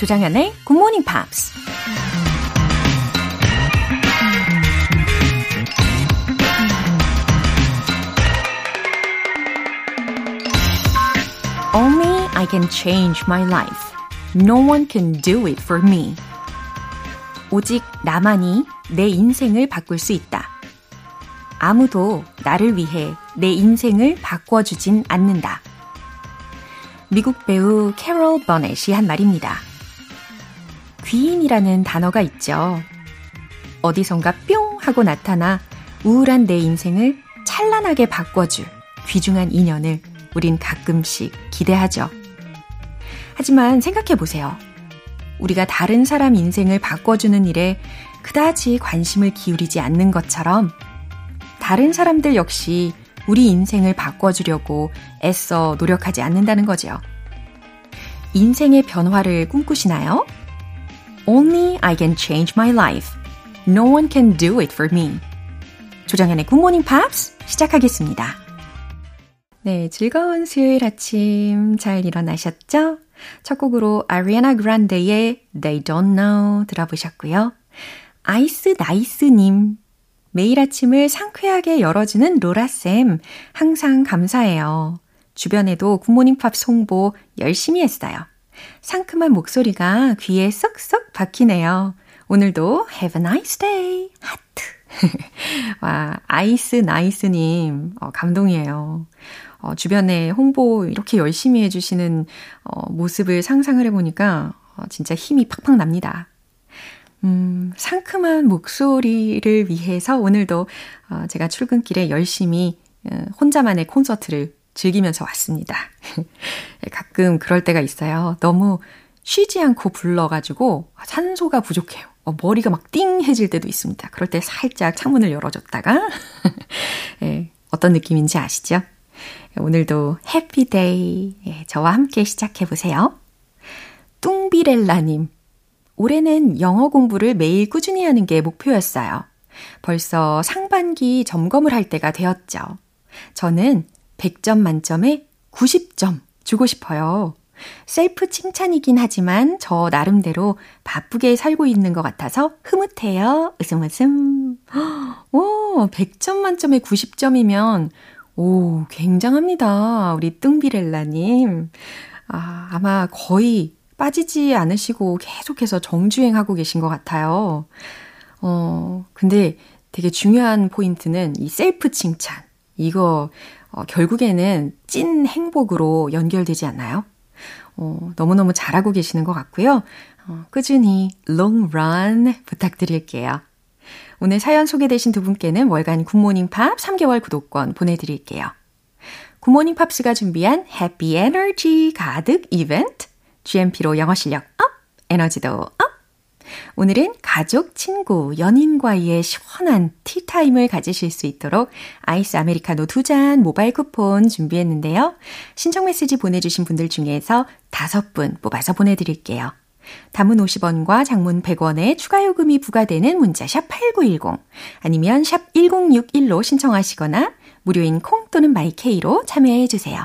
조장현의 Good Morning Pops. Only I can change my life. No one can do it for me. 오직 나만이 내 인생을 바꿀 수 있다. 아무도 나를 위해 내 인생을 바꿔주진 않는다. 미국 배우 캐롤 버넷이 한 말입니다. 귀인이라는 단어가 있죠. 어디선가 뿅 하고 나타나 우울한 내 인생을 찬란하게 바꿔줄 귀중한 인연을 우린 가끔씩 기대하죠. 하지만 생각해 보세요. 우리가 다른 사람 인생을 바꿔주는 일에 그다지 관심을 기울이지 않는 것처럼 다른 사람들 역시 우리 인생을 바꿔주려고 애써 노력하지 않는다는 거죠. 인생의 변화를 꿈꾸시나요? Only I can change my life. No one can do it for me. 조정현의 굿모닝 팝스 시작하겠습니다. 네, 즐거운 수요일 아침 잘 일어나셨죠? 첫 곡으로 아리아나 그란데의 They Don't Know 들어보셨고요. 아이스 나이스님 매일 아침을 상쾌하게 열어주는 로라쌤, 항상 감사해요. 주변에도 굿모닝 팝스 홍보 열심히 했어요. 상큼한 목소리가 귀에 쏙쏙 박히네요. 오늘도 have a nice day. 하트. 와, 아이스 나이스님, 어, 감동이에요. 어, 주변에 홍보 이렇게 열심히 해주시는 어, 모습을 상상을 해보니까 어, 진짜 힘이 팍팍 납니다. 음, 상큼한 목소리를 위해서 오늘도 어, 제가 출근길에 열심히 어, 혼자만의 콘서트를 즐기면서 왔습니다. 가끔 그럴 때가 있어요. 너무 쉬지 않고 불러가지고 산소가 부족해요. 어, 머리가 막 띵해질 때도 있습니다. 그럴 때 살짝 창문을 열어줬다가 예, 어떤 느낌인지 아시죠? 오늘도 해피데이 예, 저와 함께 시작해 보세요. 뚱비렐라님 올해는 영어 공부를 매일 꾸준히 하는 게 목표였어요. 벌써 상반기 점검을 할 때가 되었죠. 저는 100점 만점에 90점 주고 싶어요. 셀프 칭찬이긴 하지만 저 나름대로 바쁘게 살고 있는 것 같아서 흐뭇해요. 웃음 웃음. 오, 100점 만점에 90점이면 오, 굉장합니다. 우리 뚱비렐라님. 아, 아마 거의 빠지지 않으시고 계속해서 정주행하고 계신 것 같아요. 어, 근데 되게 중요한 포인트는 이 셀프 칭찬. 이거, 어, 결국에는 찐 행복으로 연결되지 않나요? 어, 너무너무 잘하고 계시는 것 같고요. 어, 꾸준히 run 부탁드릴게요. 오늘 사연 소개되신 두 분께는 월간 굿모닝 팝스 3개월 구독권 보내드릴게요. 굿모닝 팝스가 준비한 happy 에너지 가득 이벤트 GMP로 영어 실력 up, 에너지도 up! 오늘은 가족, 친구, 연인과의 시원한 티타임을 가지실 수 있도록 아이스 아메리카노 두 잔 모바일 쿠폰 준비했는데요. 신청 메시지 보내주신 분들 중에서 다섯 분 뽑아서 보내드릴게요. 단문 50원과 장문 100원의 추가 요금이 부과되는 문자 샵 8910 아니면 샵 1061로 신청하시거나 무료인 콩 또는 마이케이로 참여해 주세요.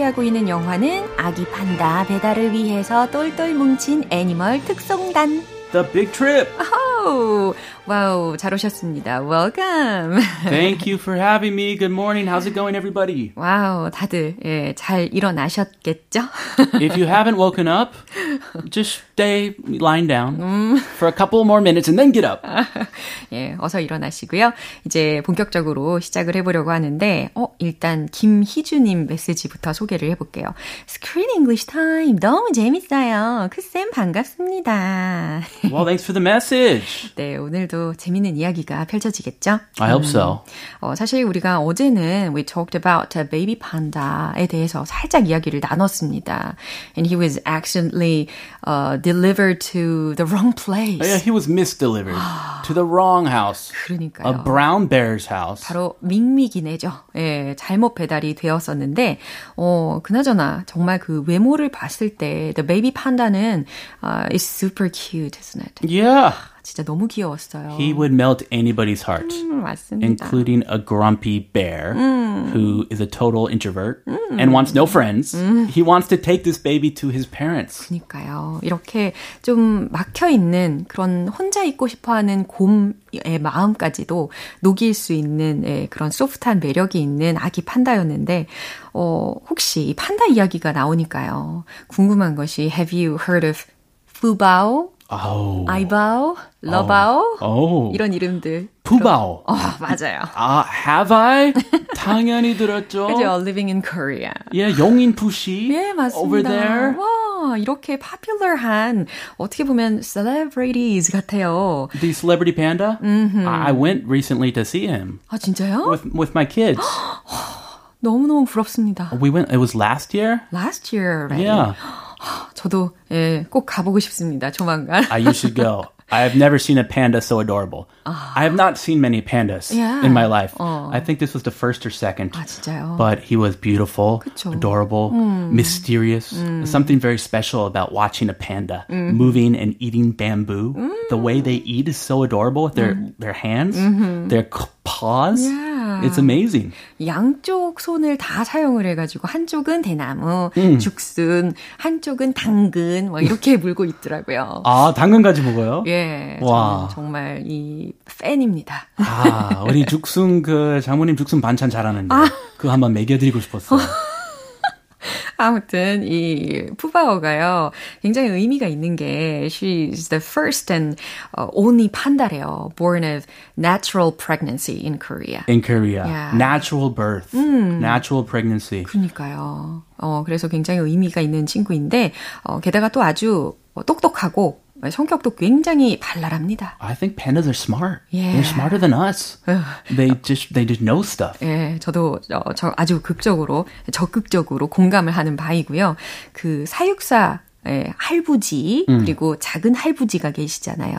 함께하고 있는 영화는 아기 판다 배달을 위해서 똘똘 뭉친 애니멀 특송단. The Big Trip. 와우, 와우, 잘 오셨습니다. Welcome. Thank you for having me. Good morning. How's it going, everybody? 와우, 다들 예, 잘 일어나셨겠죠? If you haven't woken up, just stay lying down for a couple more minutes and then get up. 예, 어서 일어나시고요. 이제 본격적으로 시작을 해보려고 하는데, 어, 일단 김희주님 메시지부터 소개를 해볼게요. Screen English Time 너무 재밌어요. 크쌤 반갑습니다. Well, thanks for the message. 네, 오늘도 재밌는 이야기가 펼쳐지겠죠? I hope so. 어, 사실 우리가 어제는 we talked about a baby panda에 대해서 살짝 이야기를 나눴습니다. And he was accidentally uh, delivered to the wrong place. Oh, yeah, he was misdelivered to the wrong house. 그러니까요. A brown bear's house. 바로 밍밍이네죠. 예, 잘못 배달이 되었었는데, 어, 그나저나 정말 그 외모를 봤을 때 the baby panda는 uh, is super cute, isn't it? Yeah. 진짜 너무 귀여웠어요. He would melt anybody's heart, 음, 맞습니다. including a grumpy bear who is a total introvert and wants no friends. He wants to take this baby to his parents. 그니까요. 이렇게 좀 막혀 있는 그런 혼자 있고 싶어 하는 곰의 마음까지도 녹일 수 있는 예, 그런 소프트한 매력이 있는 아기 판다였는데, 어, 혹시 이 판다 이야기가 나오니까요. 궁금한 것이, have you heard of 푸바오, Oh. 아이바오, 러바오? Oh. 이런 이름들. 푸바오. 어, 맞아요. 아, have I? 당연히 들었죠. 그죠? Living in Korea. Yeah, 용인 푸시. 예, 맞습니다. Over there. 와, 이렇게 popular한 어떻게 보면 celebrities 같아요. The celebrity panda. I I went recently to see him 아, 진짜요? with with my kids. 너무너무 부럽습니다. we went. It was last year. Last year, right? Yeah. 저도 예, 꼭 가보고 싶습니다. 조만간. Uh, you should go. I have never seen a panda so adorable. I have not seen many pandas Yeah. in my life. I think this was the first or second. 아, 진짜요? But he was beautiful, 그쵸. adorable, mysterious. Something very special about watching a panda moving and eating bamboo. The way they eat is so adorable with their, their hands, their c- paws. Yeah. It's amazing. 양쪽 손을 다 사용을 해가지고 한쪽은 대나무, 음. 죽순, 한쪽은 당근, 뭐 이렇게 물고 있더라고요. 아, 당근까지 먹어요? 예, 와. 정말 이 팬입니다. 아, 우리 죽순 그 장모님 죽순 반찬 잘하는데 그거 한번 먹여드리고 싶었어요. 아무튼 이 푸바오가요 굉장히 의미가 있는 게 she's the first and uh, only 판다래요 born of natural pregnancy in Korea. In Korea, Yeah. natural birth, natural pregnancy. 그러니까요. 어 그래서 굉장히 의미가 있는 친구인데 어 게다가 또 아주 어, 똑똑하고 성격도 굉장히 발랄합니다. I think pandas are smart. Yeah. They're smarter than us. they just they just know stuff. 예, 저도 어, 저 아주 극적으로 적극적으로 공감을 하는 바이고요. 그 사육사 예, 할부지 그리고 작은 할부지가 계시잖아요.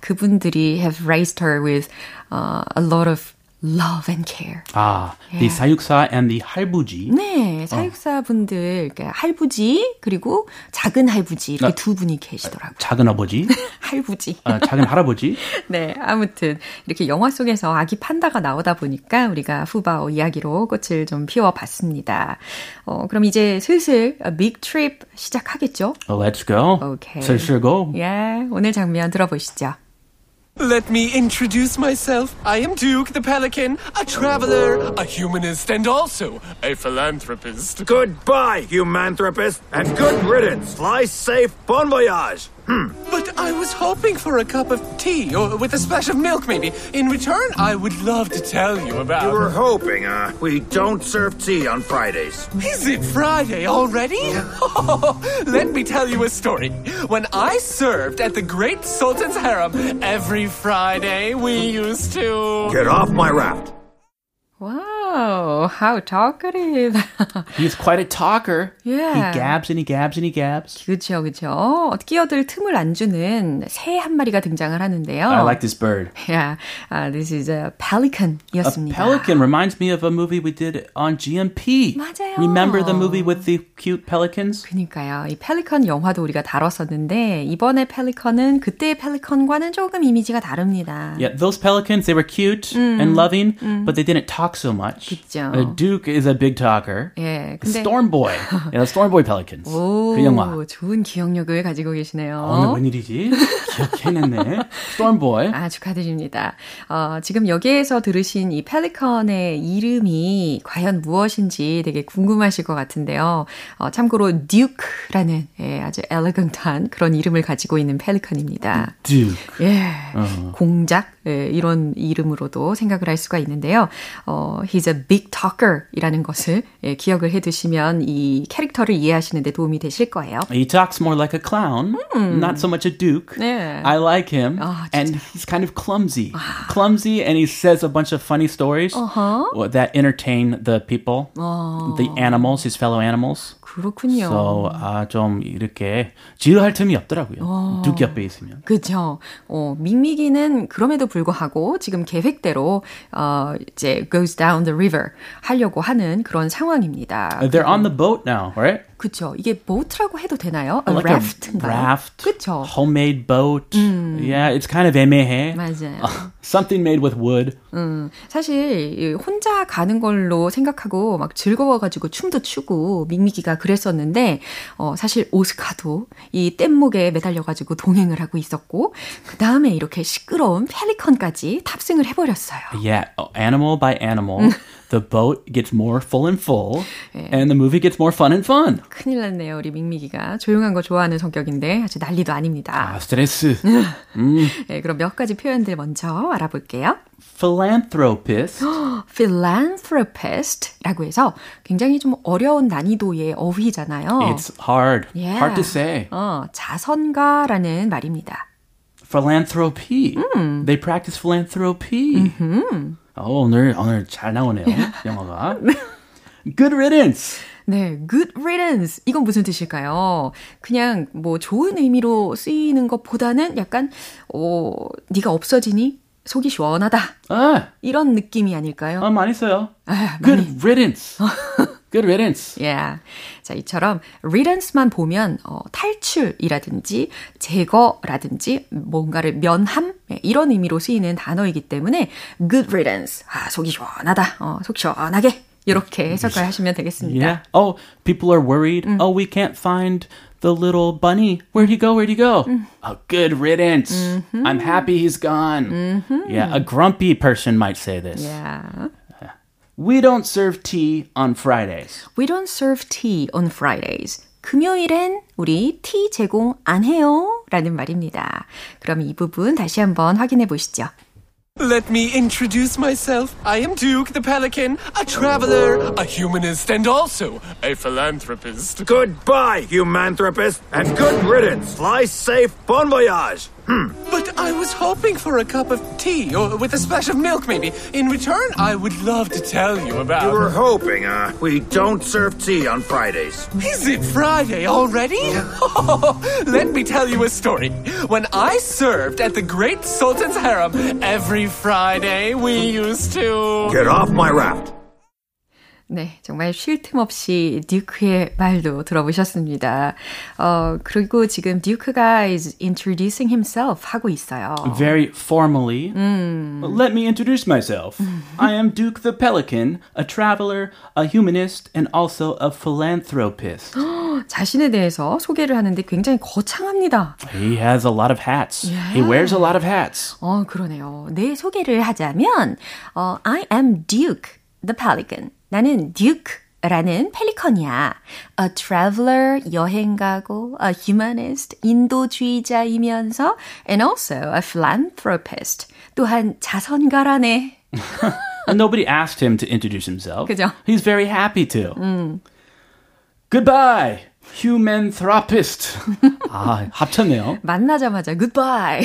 그분들이 have raised her with uh, a lot of love and care. Ah, the 사육사 and the 할부지. 네, 사육사 분들, 그러니까 할부지 그리고 작은 할부지 이렇게 두 분이 계시더라고요. 작은 아버지, 할부지. 아, 작은 할아버지. 네, 아무튼 이렇게 영화 속에서 아기 판다가 나오다 보니까 우리가 후바오 이야기로 꽃을 좀 피워봤습니다. 어, 그럼 이제 슬슬 빅 트립 시작하겠죠? Let's go. Okay. 슬슬 go. 예, 오늘 장면 들어보시죠. Let me introduce myself. I am Duke the Pelican, a traveler, a humanist, and also a philanthropist. Goodbye, humanthropist, and good riddance. Fly safe, bon voyage. But I was hoping for a cup of tea, or with a splash of milk, maybe. In return, I would love to tell you about. You were hoping, uh, we don't serve tea on Fridays. Is it Friday already? Let me tell you a story. When I served at the Great Sultan's harem, every Friday we used to. Get off my raft. Wow, how talkative. He's quite a talker. Yeah. He gabs and he gabs and he gabs. 그렇죠, 그렇죠. 끼어들 틈을 안 주는 새 한 마리가 등장을 하는데요. I like this bird. Yeah, uh, this is a A pelican이었습니다. pelican reminds me of a movie we did on GMP. 맞아요. Remember the movie with the cute pelicans? 그니까요. 이 펠리컨 영화도 우리가 다뤘었는데 이번에 펠리컨은 그때의 펠리컨과는 조금 이미지가 다릅니다. Yeah, those pelicans, they were cute and loving, but they didn't talk so much. Much. 그쵸. Uh, Duke is a big talker. 예, 근데 Storm Boy. yeah, Storm Boy Pelicans. 오, 그 영화. 좋은 기억력을 가지고 계시네요. 오늘 웬일이지? 기억해냈네. Storm Boy. 아, 축하드립니다. 어, 지금 여기에서 들으신 이 펠리컨의 이름이 과연 무엇인지 되게 궁금하실 것 같은데요. 어, 참고로 듀크라는 예, 아주 엘레강트한 그런 이름을 가지고 있는 펠리컨입니다. Duke. 예, 공작 예, 이런 이름으로도 생각을 할 수가 있는데요. 어, he's a big talker 이라는 것을 예, 기억을 해두시면 이 캐릭터를 이해하시는 데 도움이 되실 거예요. He talks more like a clown, not so much a duke. 네. I like him. 아, and he's kind of clumsy. Clumsy, and he says a bunch of funny stories that entertain the people, the animals, his fellow animals. 그렇군요. So, 아, 좀 이렇게 지루할 틈이 없더라고요. 두께 옆에 있으면. 그죠. 어, 밍미기는 그럼에도 불구하고 지금 계획대로 어, 이제 goes down the river 하려고 하는 그런 상황입니다. They're on the boat now, right? 그쵸. 이게 boat라고 해도 되나요? A Like raft. a raft. 그쵸. Homemade boat. Yeah, it's kind of 애매해. 맞아요. Something made with wood. 음, 사실 이 혼자 가는 걸로 생각하고 막 즐거워가지고 춤도 추고 밍미기가 그랬었는데 어, 사실 오스카도 이 뗏목에 매달려가지고 동행을 하고 있었고 그 다음에 이렇게 시끄러운 펠리컨까지 탑승을 해버렸어요. Yeah, animal by animal, the boat gets more full and full, and the movie gets more fun and fun. 큰일 났네요, 우리 밍미기가. 조용한 거 좋아하는 성격인데 아주 난리도 아닙니다. 아, 스트레스. 네, 그럼 몇 가지 표현들 먼저 알아볼게요. Philanthropist. philanthropist라고 해서 굉장히 좀 어려운 난이도의 어휘잖아요. It's hard. Yeah. Hard to say. 어, 자선가라는 말입니다. Philanthropy. They practice philanthropy. 어, 오늘 오늘 잘 나오네요. 영어가. Good riddance. 네, good riddance. 이건 무슨 뜻일까요? 그냥 뭐 좋은 의미로 쓰이는 것보다는 약간 어, 네가 없어지니 속이 시원하다. 아, 이런 느낌이 아닐까요? 아 많이 써요. 아, Good riddance. Good riddance. Yeah. 자, 이처럼 riddance만 보면 어, 탈출이라든지 제거라든지 뭔가를 면함 예, 이런 의미로 쓰이는 단어이기 때문에 good riddance. 아, 속이 시원하다. 어, 속 시원하게 이렇게 해석을 하시면 되겠습니다. Yeah. Oh, people are worried. Oh, we can't find the little bunny. Where'd he go? Where'd he go? Oh, good riddance. I'm happy he's gone. Yeah, a grumpy person might say this. Yeah. We don't serve tea on Fridays. We don't serve tea on Fridays. 금요일엔 우리 티 제공 안 해요. 라는 말입니다. 그럼 이 부분 다시 한번 확인해 보시죠. Let me introduce myself. I am Duke the Pelican, a traveler, a humanist, and also a philanthropist. Goodbye, humanthropist, and good riddance. Fly safe, bon voyage. But I was hoping for a cup of tea, or with a splash of milk, maybe. In return, I would love to tell you about. You were hoping, uh, we don't serve tea on Fridays. Is it Friday already? Let me tell you a story. When I served at the Great Sultan's Harem, every Friday we used to. Get off my raft. 네, 정말 쉴 틈 없이 듀크의 말도 들어보셨습니다. 어, 그리고 지금 듀크가 is introducing himself 하고 있어요. Very formally. Let me introduce myself. I am Duke the Pelican, a traveler, a humanist, and also a philanthropist. 자신에 대해서 소개를 하는데 굉장히 거창합니다. he has a lot of hats. He wears a lot of hats. 어, 그러네요. 내 소개를 하자면, 어, I am Duke the Pelican. 나는 Duke라는 펠리컨이야. A traveler, 여행가고, a humanist, 인도주의자이면서, and also a philanthropist. 또한 자선가라네. And nobody asked him to introduce himself. 그죠? He's very happy to. Goodbye, humanthropist. 아, 합쳤네요. 만나자마자 goodbye.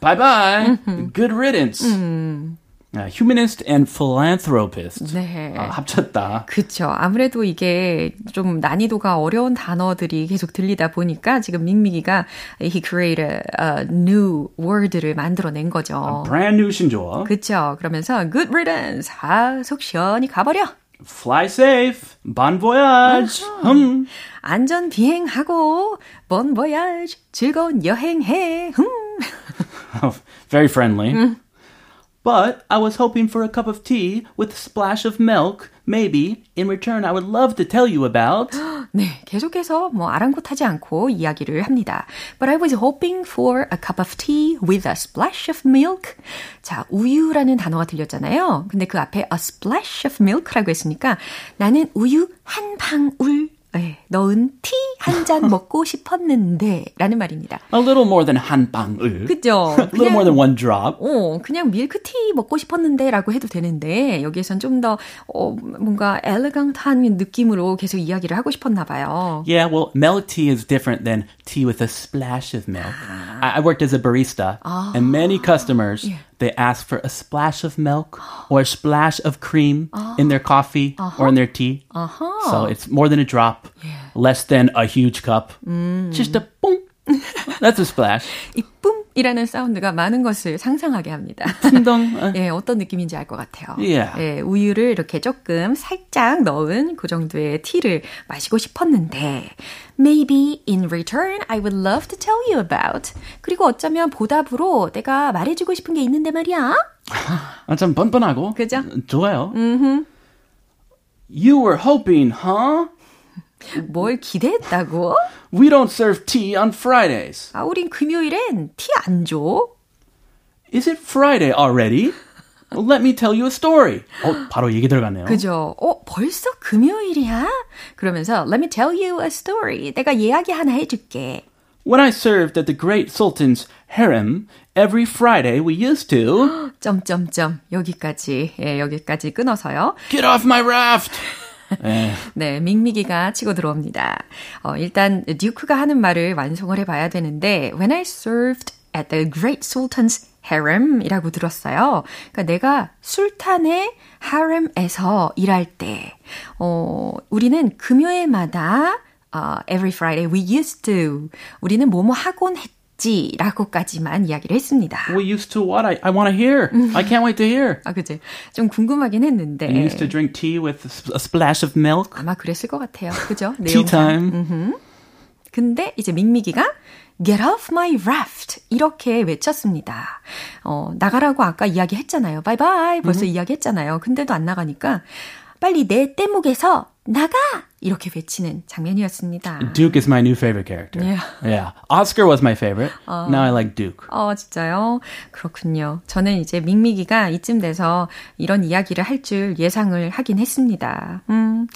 Bye bye. Good riddance. Uh, Humanist and philanthropist. 네. 아, 합쳤다. 그쵸. 아무래도 이게 좀 난이도가 어려운 단어들이 계속 들리다 보니까 지금 밍밍이가 he created a new word를 만들어낸 거죠. Brand new 신조어. 그쵸. 그러면서 good riddance. 아, 속 시원히 가버려. Fly safe. Bon voyage. 흠. 안전 비행하고 bon voyage. 즐거운 여행해. 흠. Very friendly. But I was hoping for a cup of tea with a splash of milk. Maybe. In return, I would love to tell you about. 네, 계속해서 뭐 아랑곳하지 않고 이야기를 합니다. But I was hoping for a cup of tea with a splash of milk. 자, 우유라는 단어가 들렸잖아요. 근데 그 앞에 a splash of milk라고 했으니까 나는 우유 한 방울 네, 넣은 티 한 잔 먹고 싶었는데 라는 말입니다. A little more than 한 방울. 그죠? A little more than one drop. 어, 그냥 밀크티 먹고 싶었는데 라고 해도 되는데 여기에선 좀더 어, 뭔가 엘레강트한 느낌으로 계속 이야기를 하고 싶었나 봐요. Yeah, well, milk tea is different than tea with a splash of milk. I, I worked as a barista, and many customers they ask for a splash of milk or a splash of cream in their coffee or in their tea. Uh-huh. So it's more than a drop, less than a huge cup. Just a boom. That's a splash. 이 뿜 이라는 사운드가 많은 것을 상상하게 합니다. 딩동. 예, 어떤 느낌인지 알 것 같아요. Yeah. 예, 우유를 이렇게 조금 살짝 넣은 그 정도의 티를 마시고 싶었는데 maybe in return I would love to tell you about. 그리고 어쩌면 보답으로 내가 말해주고 싶은 게 있는데 말이야. 아, 참 뻔뻔하고. 그죠? 좋아요. You were hoping, huh? 뭘 기대했다고? We don't serve tea on Fridays. 아, 우린 금요일엔 티 안 줘. Is it Friday already? Well, let me tell you a story. 어, 바로 얘기 들어갔네요. 그죠? 어, 벌써 금요일이야? 그러면서 let me tell you a story. 내가 이야기 하나 해줄게. When I served at the great sultan's harem, every Friday we used to 점점점 여기까지 예, 여기까지 끊어서요. get off my raft. 예, 네, 밍미기가 치고 들어옵니다. 어, 일단 듀크가 하는 말을 완성을 해봐야 되는데 when I served at the great sultan's harem이라고 들었어요. 그러니까 내가 술탄의 harem에서 일할 때, 어, 우리는 금요일마다 어, every Friday we used to 우리는 뭐뭐 하곤 했 지 라고까지만 이야기를 했습니다. we used to what? I, I want to hear. I can't wait to hear. 아, 그치. 좀 궁금하긴 했는데. We used to drink tea with a splash of milk. 아마 그랬을 것 같아요. 그죠? Tea time. 근데 이제 밍미기가 Get off my raft 이렇게 외쳤습니다. 어, 나가라고 아까 이야기했잖아요. 바이바이 벌써 이야기했잖아요. 근데도 안 나가니까 빨리 내 뗏목에서 나가 이렇게 외치는 장면이었습니다. Duke is my new favorite character. Yeah. Yeah. Oscar was my favorite. Now I like Duke. 어, 진짜요? 그렇군요. 저는 이제 밍미기가 이쯤 돼서 이런 이야기를 할 줄 예상을 하긴 했습니다. 음,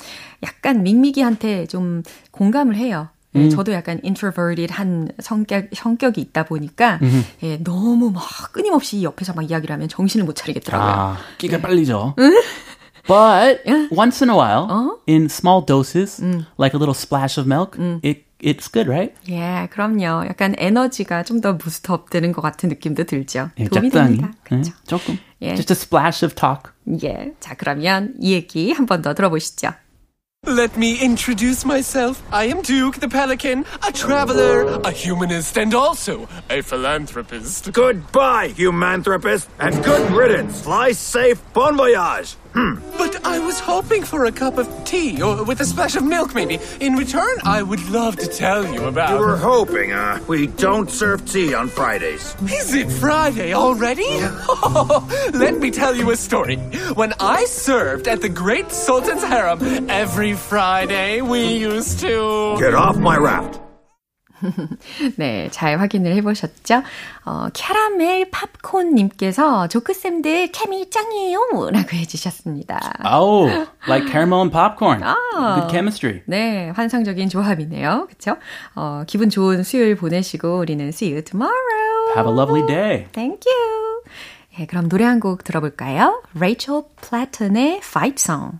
약간 밍미기한테 좀 공감을 해요. 예, 저도 약간 introverted한 성격, 성격이 있다 보니까, 예, 너무 막 끊임없이 옆에서 막 이야기를 하면 정신을 못 차리겠더라고요. 아, 끼가 빨리죠. But once in a while, in small doses, like a little splash of milk, it it's good, right? 예, 그럼요. 약간 에너지가 좀 더 부스트업 되는 것 같은 느낌도 들죠. 예, 도움이 적당히. 됩니다. 예, 그렇죠. 조금. 예. Just a splash of talk. 예. 자, 그러면 이 얘기 한 번 더 들어보시죠. Let me introduce myself. I am Duke the Pelican, a traveler, a humanist, and also a philanthropist. Goodbye, humanthropist, and good riddance. Fly safe, bon voyage. But I was hoping for a cup of tea or with a splash of milk, maybe. In return, I would love to tell you about. You were hoping, uh, we don't serve tea on Fridays. Is it Friday already? Let me tell you a story. When I served at the great Sultan's harem, every Friday we used to. Get off my raft. 네, 잘 확인을 해보셨죠? 어, 캐러멜 팝콘님께서 조크쌤들 케미 짱이에요! 라고 해주셨습니다. Oh, like caramel and popcorn. Ah. Good chemistry. 네, 환상적인 조합이네요. 그쵸? 어, 기분 좋은 수요일 보내시고 우리는 see you tomorrow. Have a lovely day. Thank you. 예, 그럼 노래 한 곡 들어볼까요? Rachel Platon의 Fight Song.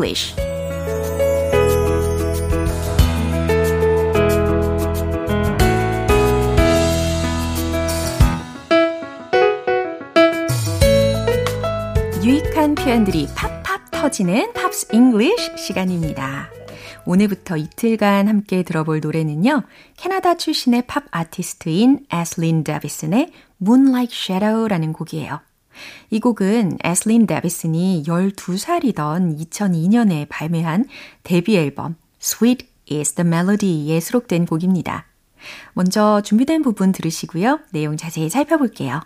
English. 유익한 표현들이 팝팝 터지는 팝스 English 시간입니다. 오늘부터 이틀간 함께 들어볼 노래는요. 캐나다 출신의 팝 아티스트인 애슬린 다비슨의 Moonlight Shadow라는 곡이에요. 이 곡은 애슬린 데비슨이 12살이던 2002년에 발매한 데뷔 앨범 Sweet is the Melody에 수록된 곡입니다. 먼저 준비된 부분 들으시고요. 내용 자세히 살펴볼게요.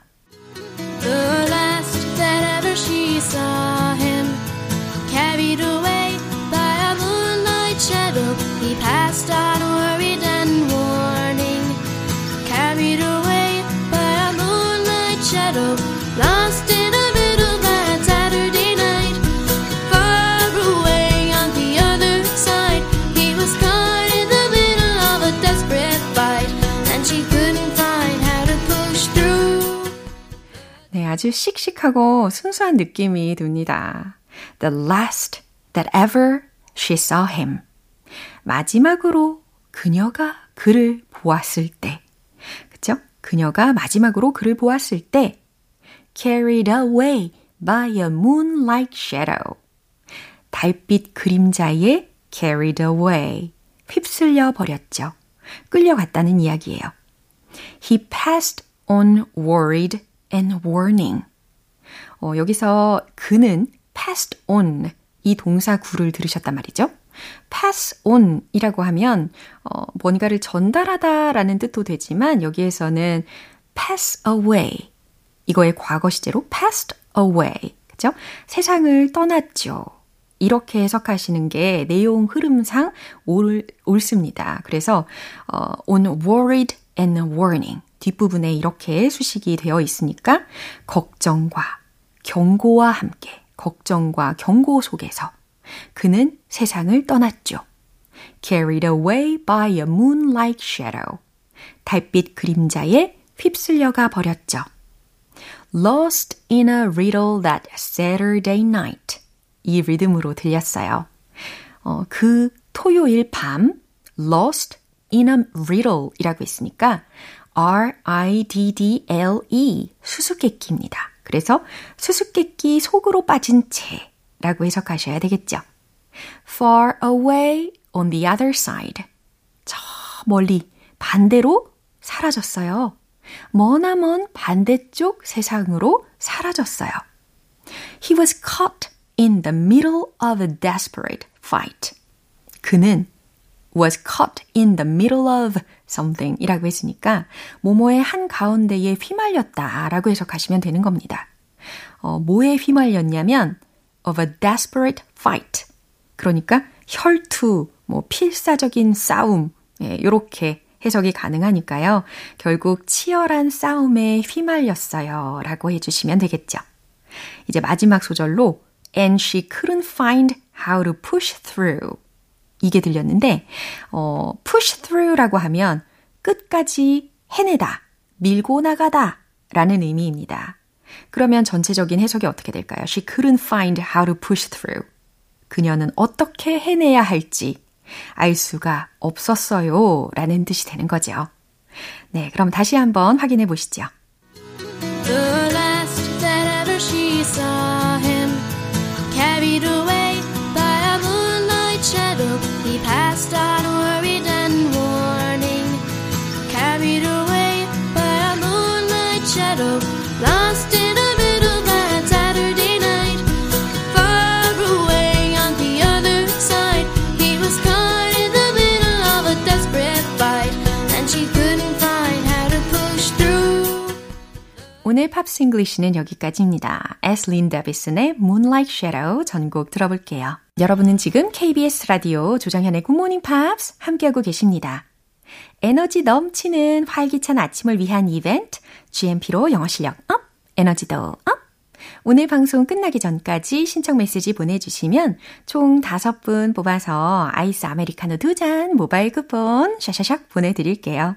The last that ever she saw him carried away by a moonlight shadow he passed on worried and 아주 씩씩하고 순수한 느낌이 듭니다. The last that ever she saw him. 마지막으로 그녀가 그를 보았을 때. 그쵸? 그녀가 마지막으로 그를 보았을 때 carried away by a moonlight shadow. 달빛 그림자에 carried away. 휩쓸려 버렸죠. 끌려갔다는 이야기예요. He passed on worried and warning. 어, 여기서 그는 passed on 이 동사 구를 들으셨단 말이죠. pass on 이라고 하면 어, 뭔가를 전달하다 라는 뜻도 되지만 여기에서는 pass away 이거의 과거 시제로 passed away 그죠? 세상을 떠났죠. 이렇게 해석하시는 게 내용 흐름상 옳, 옳습니다. 그래서 어, on worried and warning 뒷부분에 이렇게 수식이 되어 있으니까 걱정과 경고와 함께 걱정과 경고 속에서 그는 세상을 떠났죠. carried away by a moonlight shadow. 달빛 그림자에 휩쓸려가 버렸죠. lost in a riddle that Saturday night. 이 리듬으로 들렸어요. 어, 그 토요일 밤 lost in a riddle 이라고 있으니까 R-I-D-D-L-E 수수께끼입니다. 그래서 수수께끼 속으로 빠진 채 라고 해석하셔야 되겠죠. Far away on the other side. 저 멀리 반대로 사라졌어요. 머나먼 반대쪽 세상으로 사라졌어요. He was caught in the middle of a desperate fight. 그는 was caught in the middle of something 이라고 했으니까 모모의 한 가운데에 휘말렸다 라고 해석하시면 되는 겁니다. 어, 뭐에 휘말렸냐면 of a desperate fight. 그러니까 혈투, 뭐 필사적인 싸움, 예, 요렇게 해석이 가능하니까요. 결국 치열한 싸움에 휘말렸어요. 라고 해주시면 되겠죠. 이제 마지막 소절로 and she couldn't find how to push through. 이게 들렸는데, 어, push through라고 하면 끝까지 해내다, 밀고 나가다 라는 의미입니다. 그러면 전체적인 해석이 어떻게 될까요? She couldn't find how to push through. 그녀는 어떻게 해내야 할지 알 수가 없었어요. 라는 뜻이 되는 거죠. 네, 그럼 다시 한번 확인해 보시죠. The last that ever she saw him carried away 오늘 팝스 English는 여기까지입니다. 에슬린 데비슨의 Moonlight Shadow 전곡 들어볼게요. 여러분은 지금 KBS 라디오 조정현의 굿모닝 팝스 함께하고 계십니다. 에너지 넘치는 활기찬 아침을 위한 이벤트 GMP로 영어 실력 up, 에너지도 up. 오늘 방송 끝나기 전까지 신청 메시지 보내주시면 총 5분 뽑아서 아이스 아메리카노 2잔 모바일 쿠폰 샤샤샥 보내드릴게요.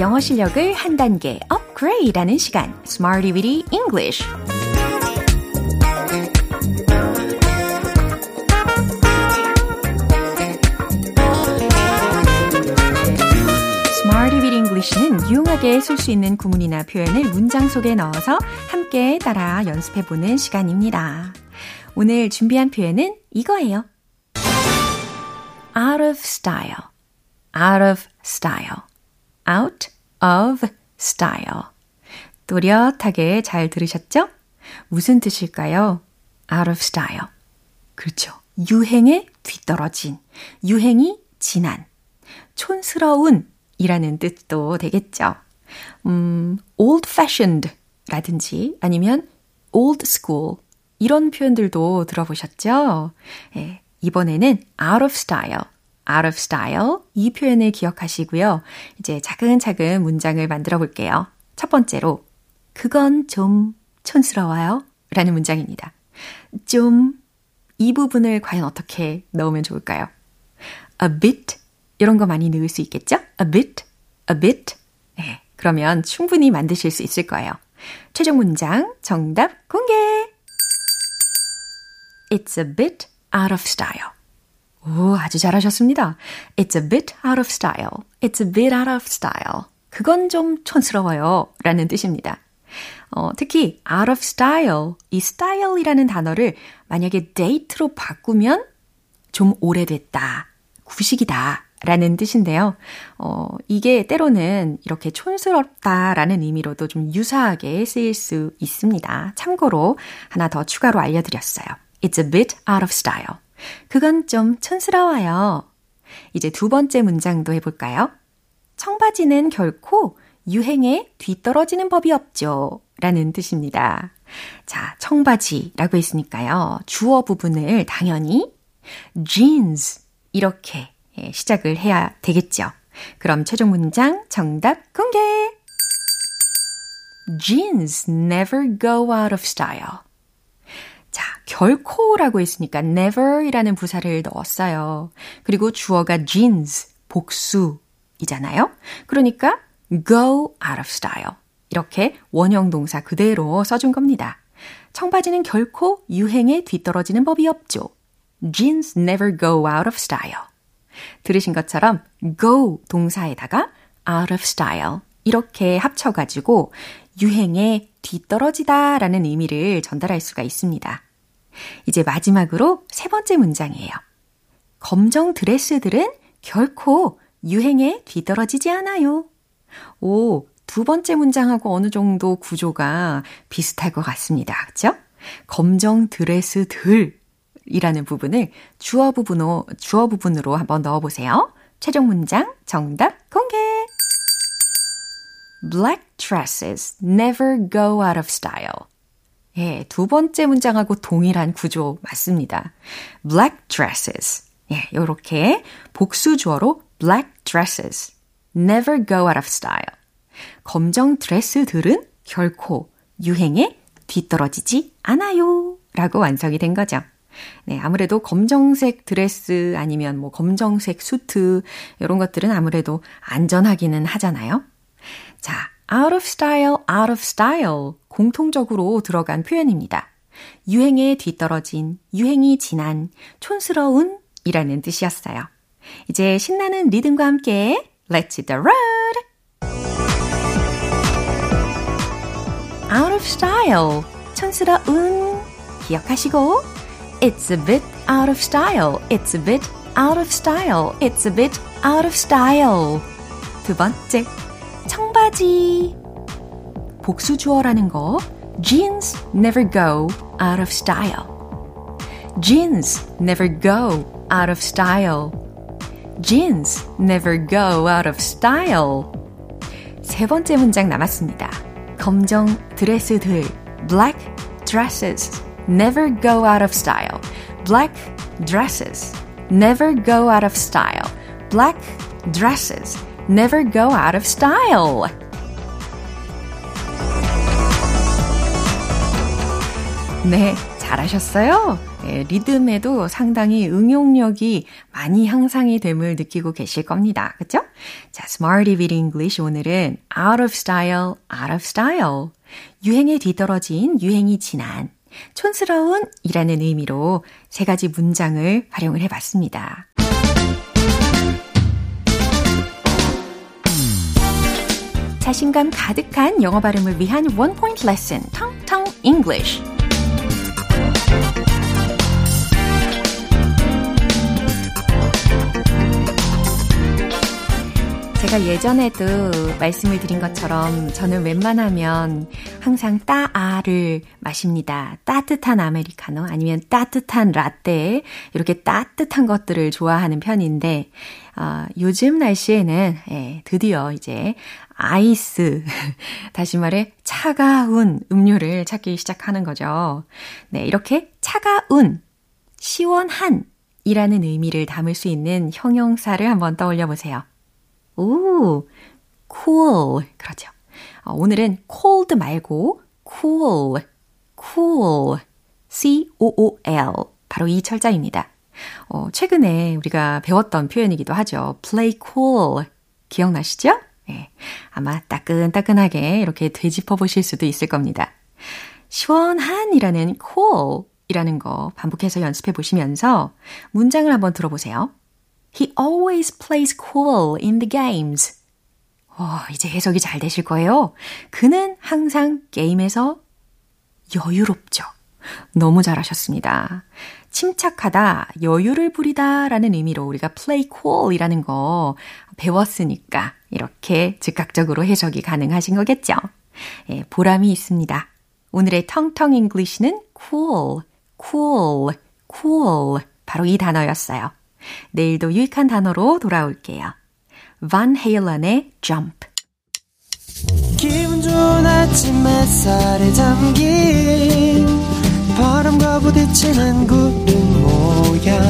영어 실력을 한 단계 업그레이드하는 시간, Smarty Weedy English. English는 유용하게 쓸 수 있는 구문이나 표현을 문장 속에 넣어서 함께 따라 연습해보는 시간입니다. 오늘 준비한 표현은 이거예요. out of style, out of style, out of style. 또렷하게 잘 들으셨죠? 무슨 뜻일까요? out of style. 그렇죠. 유행에 뒤떨어진, 유행이 지난, 촌스러운 이라는 뜻도 되겠죠. 음, old fashioned 라든지 아니면 old school 이런 표현들도 들어보셨죠? 예, 이번에는 out of style, out of style 이 표현을 기억하시고요. 이제 차근차근 문장을 만들어 볼게요. 첫 번째로 그건 좀 촌스러워요 라는 문장입니다. 좀 이 부분을 과연 어떻게 넣으면 좋을까요? a bit 이런 거 많이 넣을 수 있겠죠? a bit, a bit. 네, 그러면 충분히 만드실 수 있을 거예요. 최종 문장 정답 공개! It's a bit out of style. 오, 아주 잘하셨습니다. It's a bit out of style. It's a bit out of style. 그건 좀 촌스러워요. 라는 뜻입니다. 어, 특히 out of style, 이 style이라는 단어를 만약에 date로 바꾸면 좀 오래됐다, 구식이다 라는 뜻인데요. 어, 이게 때로는 이렇게 촌스럽다 라는 의미로도 좀 유사하게 쓰일 수 있습니다. 참고로 하나 더 추가로 알려드렸어요. It's a bit out of style. 그건 좀 촌스러워요. 이제 두 번째 문장도 해볼까요? 청바지는 결코 유행에 뒤떨어지는 법이 없죠. 라는 뜻입니다. 자, 청바지라고 했으니까요. 주어 부분을 당연히 jeans 이렇게 시작을 해야 되겠죠. 그럼 최종 문장 정답 공개! Jeans never go out of style. 자, 결코라고 했으니까 never이라는 부사를 넣었어요. 그리고 주어가 jeans, 복수이잖아요. 그러니까 go out of style. 이렇게 원형 동사 그대로 써준 겁니다. 청바지는 결코 유행에 뒤떨어지는 법이 없죠. Jeans never go out of style. 들으신 것처럼 go 동사에다가 out of style 이렇게 합쳐가지고 유행에 뒤떨어지다 라는 의미를 전달할 수가 있습니다. 이제 마지막으로 세 번째 문장이에요. 검정 드레스들은 결코 유행에 뒤떨어지지 않아요. 오, 두 번째 문장하고 어느 정도 구조가 비슷할 것 같습니다. 그죠? 검정 드레스들 이라는 부분을 주어 부분으로, 주어 부분으로 한번 넣어보세요. 최종 문장 정답 공개! Black dresses never go out of style. 예, 두 번째 문장하고 동일한 구조 맞습니다. Black dresses. 예, 요렇게 복수 주어로 black dresses never go out of style. 검정 드레스들은 결코 유행에 뒤떨어지지 않아요. 라고 완성이 된 거죠. 네, 아무래도 검정색 드레스 아니면 뭐 검정색 수트 이런 것들은 아무래도 안전하기는 하잖아요. 자, out of style, out of style 공통적으로 들어간 표현입니다. 유행에 뒤떨어진, 유행이 지난, 촌스러운 이라는 뜻이었어요. 이제 신나는 리듬과 함께 Let's hit the road! out of style, 촌스러운 기억하시고 It's a bit out of style. It's a bit out of style. It's a bit out of style. 두 번째, 청 바지. 복수 주어라는 거. Jeans never go out of style. Jeans never go out of style. Jeans never go out of style. 세 번째 문장 남았습니다. 검정 드레스들, black dresses. never go out of style. Black dresses never go out of style. Black dresses never go out of style. 네, 잘하셨어요. 예, 리듬에도 상당히 응용력이 많이 향상이 됨을 느끼고 계실 겁니다. 그쵸? 자, Smarty Beat English 오늘은 out of style, out of style. 유행에 뒤떨어진, 유행이 지난, 촌스러운 이라는 의미로 세 가지 문장을 활용을 해봤습니다. 자신감 가득한 영어 발음을 위한 원 포인트 레슨, 텅텅 English. 제가 예전에도 말씀을 드린 것처럼 저는 웬만하면 항상 따아를 마십니다. 따뜻한 아메리카노 아니면 따뜻한 라떼 이렇게 따뜻한 것들을 좋아하는 편인데 어, 요즘 날씨에는 예, 드디어 이제 아이스, 다시 말해 차가운 음료를 찾기 시작하는 거죠. 네, 이렇게 차가운, 시원한 이라는 의미를 담을 수 있는 형용사를 한번 떠올려 보세요. 오, cool. 그렇죠. 어, 오늘은 cold 말고 cool, cool, C-O-O-L. 바로 이 철자입니다. 어, 최근에 우리가 배웠던 표현이기도 하죠. play cool. 기억나시죠? 예, 아마 따끈따끈하게 이렇게 되짚어 보실 수도 있을 겁니다. 시원한이라는 cool 이라는 거 반복해서 연습해 보시면서 문장을 한번 들어보세요. He always plays cool in the games. 와, 이제 해석이 잘 되실 거예요. 그는 항상 게임에서 여유롭죠. 너무 잘하셨습니다. 침착하다, 여유를 부리다 라는 의미로 우리가 play cool 이라는 거 배웠으니까 이렇게 즉각적으로 해석이 가능하신 거겠죠? 예, 보람이 있습니다. 오늘의 통통 English는 cool, cool, cool. 바로 이 단어였어요. 내일도 유익한 단어로 돌아올게요. Van Halen의 Jump. 기분 좋은 아침 햇살에 담긴 바람과 부딪히는 구름 모양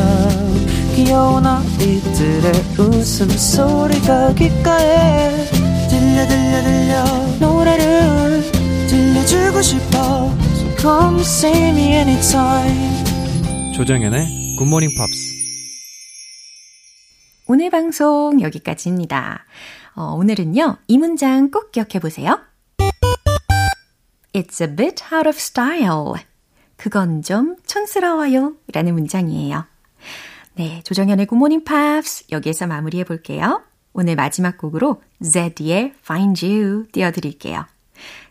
귀여운 아이들의 웃음소리가 귓가에 들려 들려 들려 노래를 들려주고 싶어 So come see me anytime 조정현의 굿모닝 팝스 오늘 방송 여기까지입니다. 어, 오늘은요, 이 문장 꼭 기억해 보세요. It's a bit out of style. 그건 좀 촌스러워요. 라는 문장이에요. 네, 조정현의 굿모닝 팝스 여기에서 마무리해 볼게요. 오늘 마지막 곡으로 Zed의 Find You 띄워드릴게요.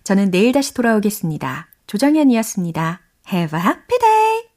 저는 내일 다시 돌아오겠습니다. 조정현이었습니다. Have a happy day!